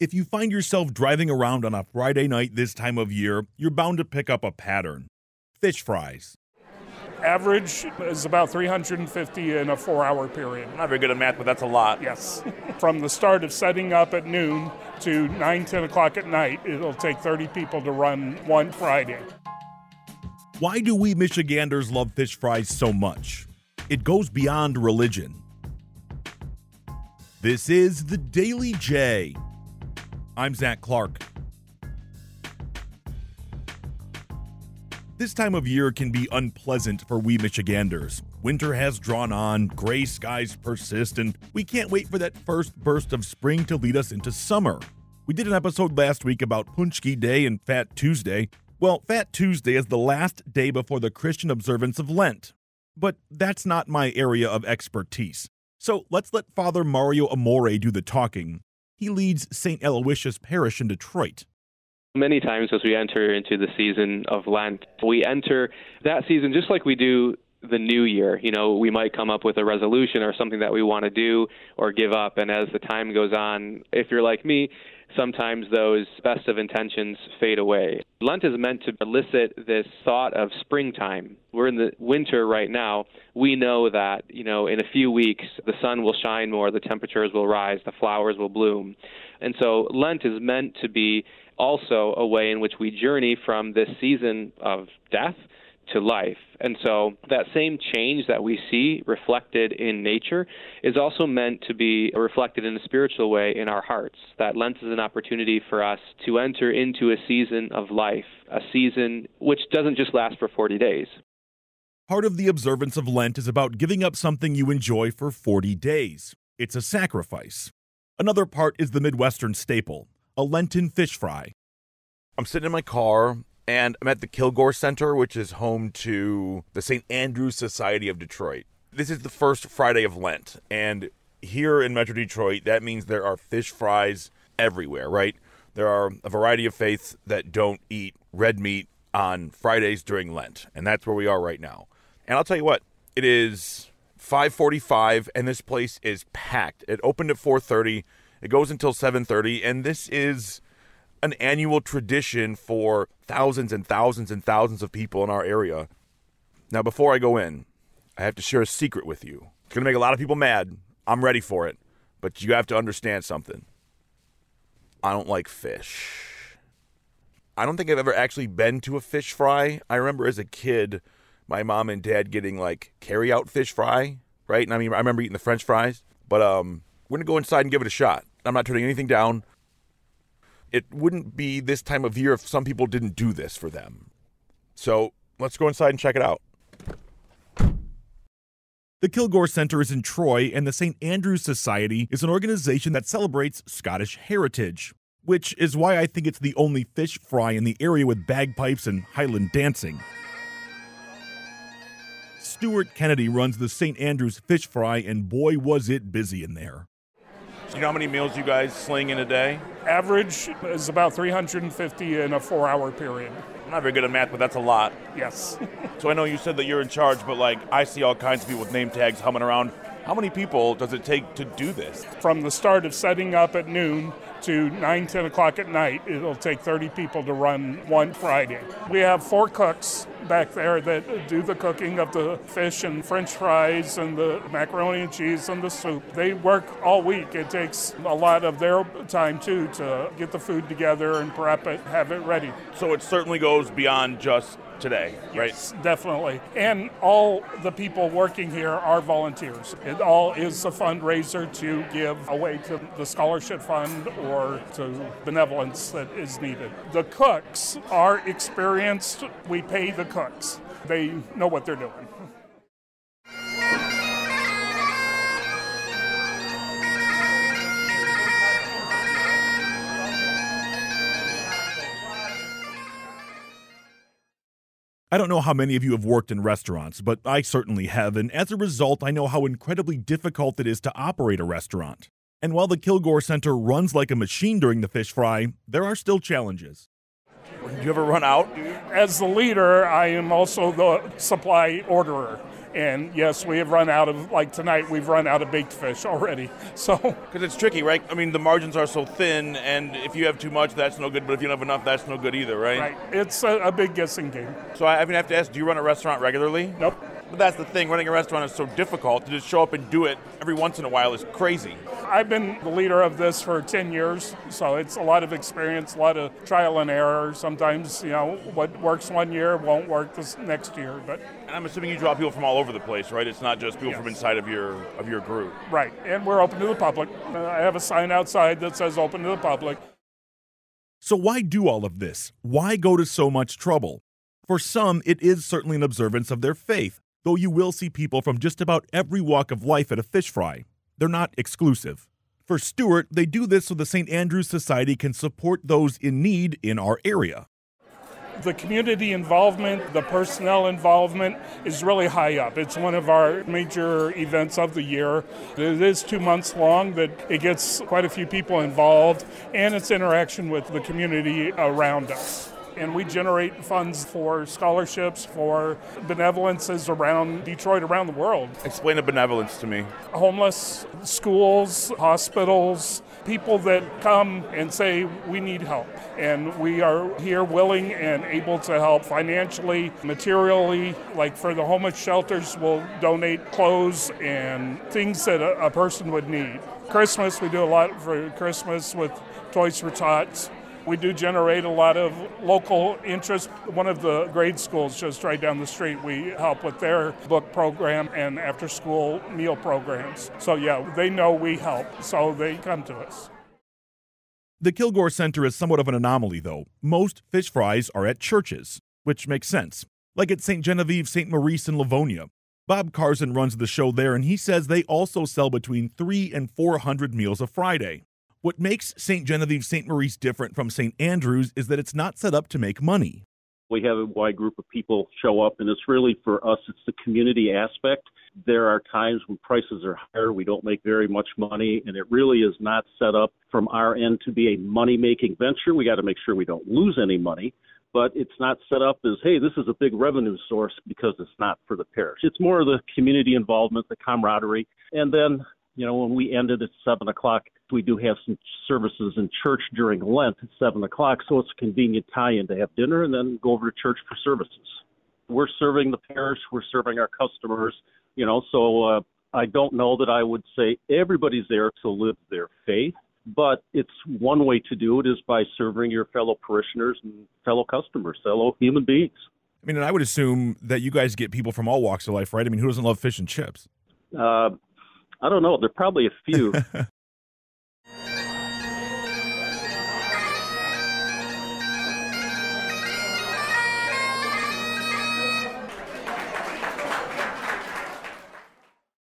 If you find yourself driving around on a Friday night this time of year, you're bound to pick up a pattern fish fries. Average is about 350 in a four hour period. I'm not very good at math, but that's a lot. Yes. From the start of setting up at noon to 9, 10 o'clock at night, it'll take 30 people to run one Friday. Why do we Michiganders love fish fries so much? It goes beyond religion. This is the Daily J. I'm Zach Clark. This time of year can be unpleasant for we Michiganders. Winter has drawn on, gray skies persist, and we can't wait for that first burst of spring to lead us into summer. We did an episode last week about Paczki Day and Fat Tuesday. Well, Fat Tuesday is the last day before the Christian observance of Lent. But that's not my area of expertise. So let's let Father Mario Amore do the talking. He leads St. Aloysius Parish in Detroit. Many times as we enter into the season of Lent, we enter that season just like we do the new year. You know, we might come up with a resolution or something that we want to do or give up. And as the time goes on, if you're like me, sometimes those best of intentions fade away. Lent is meant to elicit this thought of springtime. We're in the winter right now. We know that, you know, in a few weeks the sun will shine more, the temperatures will rise, the flowers will bloom. And so Lent is meant to be also a way in which we journey from this season of death to life. And so that same change that we see reflected in nature is also meant to be reflected in a spiritual way in our hearts. That Lent is an opportunity for us to enter into a season of life, a season which doesn't just last for 40 days. Part of the observance of Lent is about giving up something you enjoy for 40 days. It's a sacrifice. Another part is the Midwestern staple, a Lenten fish fry. I'm sitting in my car and I'm at the Kilgour Center, which is home to the St. Andrew's Society of Detroit. This is the first Friday of Lent, and here in Metro Detroit, that means there are fish fries everywhere, right? There are a variety of faiths that don't eat red meat on Fridays during Lent, and that's where we are right now. And I'll tell you what, it is 5:45 and this place is packed. It opened at 4:30. It goes until 7:30 and this is an annual tradition for thousands and thousands and thousands of people in our area. Now, before I go in, I have to share a secret with you. It's going to make a lot of people mad. I'm ready for it. But you have to understand something. I don't like fish. I don't think I've ever actually been to a fish fry. I remember as a kid, my mom and dad getting like carry out fish fry, right? And I mean, I remember eating the french fries. But um, we're going to go inside and give it a shot. I'm not turning anything down it wouldn't be this time of year if some people didn't do this for them. So let's go inside and check it out. The Kilgour Center is in Troy, and the St. Andrew's Society is an organization that celebrates Scottish heritage, which is why I think it's the only fish fry in the area with bagpipes and Highland dancing. Stuart Kennedy runs the St. Andrew's Fish Fry, and boy, was it busy in there. Do you know how many meals you guys sling in a day? Average is about 350 in a four hour period. I'm not very good at math, but that's a lot. Yes. so I know you said that you're in charge, but like I see all kinds of people with name tags humming around. How many people does it take to do this? From the start of setting up at noon to 9, 10 o'clock at night, it'll take 30 people to run one Friday. We have four cooks back there that do the cooking of the fish and french fries and the macaroni and cheese and the soup. They work all week. It takes a lot of their time too to get the food together and prep it, have it ready. So it certainly goes beyond just today, right? Yes, definitely. And all the people working here are volunteers. It all is a fundraiser to give away to the scholarship fund or to benevolence that is needed. The cooks are experienced. We pay the cooks. They know what they're doing. I don't know how many of you have worked in restaurants, but I certainly have, and as a result, I know how incredibly difficult it is to operate a restaurant. And while the Kilgour Center runs like a machine during the fish fry, there are still challenges. Do you ever run out? As the leader, I am also the supply orderer. And yes, we have run out of, like tonight, we've run out of baked fish already. So, Because it's tricky, right? I mean, the margins are so thin, and if you have too much, that's no good. But if you don't have enough, that's no good either, right? right, it's a, a big guessing game. So I, I mean, I have to ask: Do you run a restaurant regularly? Nope. But that's the thing. Running a restaurant is so difficult. To just show up and do it every once in a while is crazy. I've been the leader of this for 10 years, so it's a lot of experience, a lot of trial and error. Sometimes, you know, what works one year won't work this next year, but And I'm assuming you draw people from all over the place, right? It's not just people from inside of your of your group. right. And we're open to the public. Uh, I have a sign outside that says open to the public. So, why do all of this? Why go to so much trouble? For some, it is certainly an observance of their faith, though you will see people from just about every walk of life at a fish fry. They're not exclusive. For Stuart, they do this so the St. Andrew's Society can support those in need in our area. The community involvement, the personnel involvement is really high up. It's one of our major events of the year. It is two months long, but it gets quite a few people involved, and it's interaction with the community around us. And we generate funds for scholarships, for benevolences around Detroit, around the world. Explain the benevolence to me. Homeless, schools, hospitals, people that come and say, we need help. And we are here willing and able to help financially, materially. Like for the homeless shelters, we'll donate clothes and things that a, a person would need. Christmas, we do a lot for Christmas with Toys for Tots. We do generate a lot of local interest. One of the grade schools just right down the street, we help with their book program and after school meal programs. So, yeah, they know we help, so they come to us. The Kilgour Center is somewhat of an anomaly, though. Most fish fries are at churches, which makes sense, like at St. Genevieve St. Maurice and Livonia. Bob Carson runs the show there, and he says they also sell between three and 400 meals a Friday. What makes St. Genevieve St. Maurice different from St. Andrews is that it's not set up to make money. We have a wide group of people show up, and it's really for us, it's the community aspect. There are times when prices are higher, we don't make very much money, and it really is not set up from our end to be a money making venture. We got to make sure we don't lose any money, but it's not set up as, hey, this is a big revenue source because it's not for the parish. It's more of the community involvement, the camaraderie, and then you know, when we ended at seven o'clock, we do have some services in church during Lent at seven o'clock, so it's a convenient tie-in to have dinner and then go over to church for services. We're serving the parish, we're serving our customers, you know. So uh, I don't know that I would say everybody's there to live their faith, but it's one way to do it is by serving your fellow parishioners and fellow customers, fellow human beings. I mean, and I would assume that you guys get people from all walks of life, right? I mean, who doesn't love fish and chips? Uh, I don't know. There are probably a few.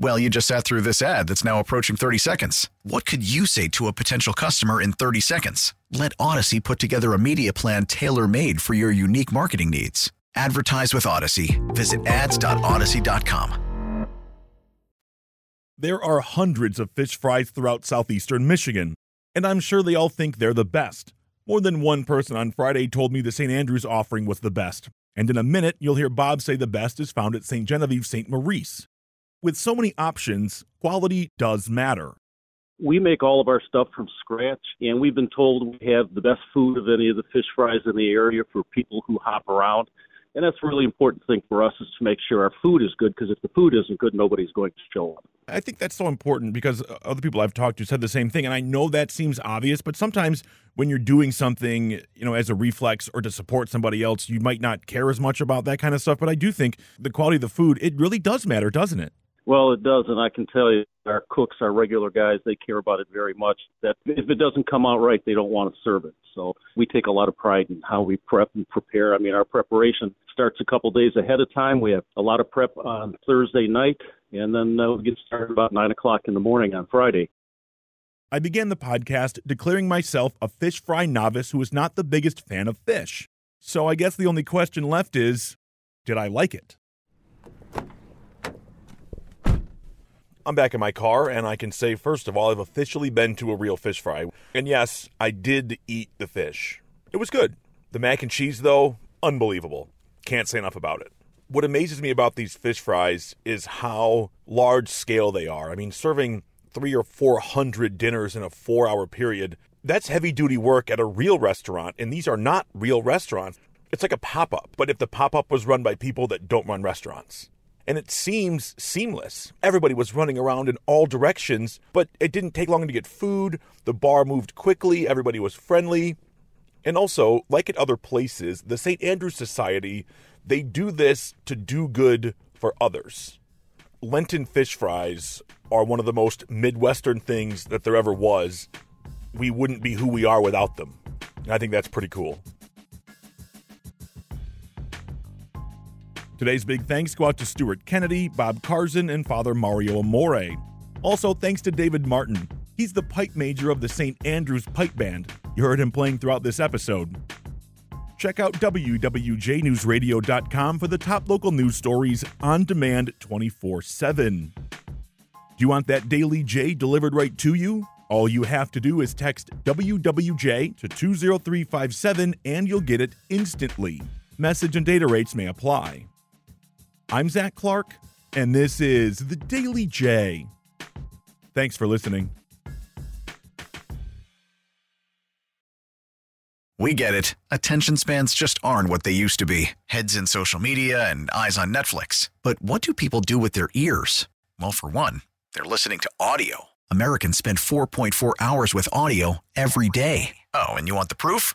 Well, you just sat through this ad that's now approaching 30 seconds. What could you say to a potential customer in 30 seconds? Let Audacy put together a media plan tailor made for your unique marketing needs. Advertise with Audacy. Visit ads.audacy.com. There are hundreds of fish fries throughout southeastern Michigan, and I'm sure they all think they're the best. More than one person on Friday told me the St. Andrews offering was the best. And in a minute, you'll hear Bob say the best is found at St. Genevieve St. Maurice. With so many options, quality does matter. We make all of our stuff from scratch, and we've been told we have the best food of any of the fish fries in the area for people who hop around. And that's a really important thing for us is to make sure our food is good because if the food isn't good, nobody's going to show up. I think that's so important because other people I've talked to said the same thing. And I know that seems obvious, but sometimes when you're doing something, you know, as a reflex or to support somebody else, you might not care as much about that kind of stuff. But I do think the quality of the food, it really does matter, doesn't it? Well, it does, and I can tell you, our cooks, our regular guys, they care about it very much. That if it doesn't come out right, they don't want to serve it. So we take a lot of pride in how we prep and prepare. I mean, our preparation starts a couple days ahead of time. We have a lot of prep on Thursday night, and then uh, we get started about nine o'clock in the morning on Friday. I began the podcast declaring myself a fish fry novice who is not the biggest fan of fish. So I guess the only question left is, did I like it? I'm back in my car, and I can say, first of all, I've officially been to a real fish fry. And yes, I did eat the fish. It was good. The mac and cheese, though, unbelievable. Can't say enough about it. What amazes me about these fish fries is how large scale they are. I mean, serving three or four hundred dinners in a four hour period, that's heavy duty work at a real restaurant, and these are not real restaurants. It's like a pop up, but if the pop up was run by people that don't run restaurants and it seems seamless. Everybody was running around in all directions, but it didn't take long to get food. The bar moved quickly, everybody was friendly. And also, like at other places, the St. Andrews Society, they do this to do good for others. Lenten fish fries are one of the most Midwestern things that there ever was. We wouldn't be who we are without them. I think that's pretty cool. Today's big thanks go out to Stuart Kennedy, Bob Carson, and Father Mario Amore. Also, thanks to David Martin. He's the pipe major of the St. Andrews Pipe Band. You heard him playing throughout this episode. Check out WWJNewsRadio.com for the top local news stories on demand 24 7. Do you want that Daily J delivered right to you? All you have to do is text WWJ to 20357 and you'll get it instantly. Message and data rates may apply. I'm Zach Clark, and this is the Daily J. Thanks for listening. We get it. Attention spans just aren't what they used to be heads in social media and eyes on Netflix. But what do people do with their ears? Well, for one, they're listening to audio. Americans spend 4.4 hours with audio every day. Oh, and you want the proof?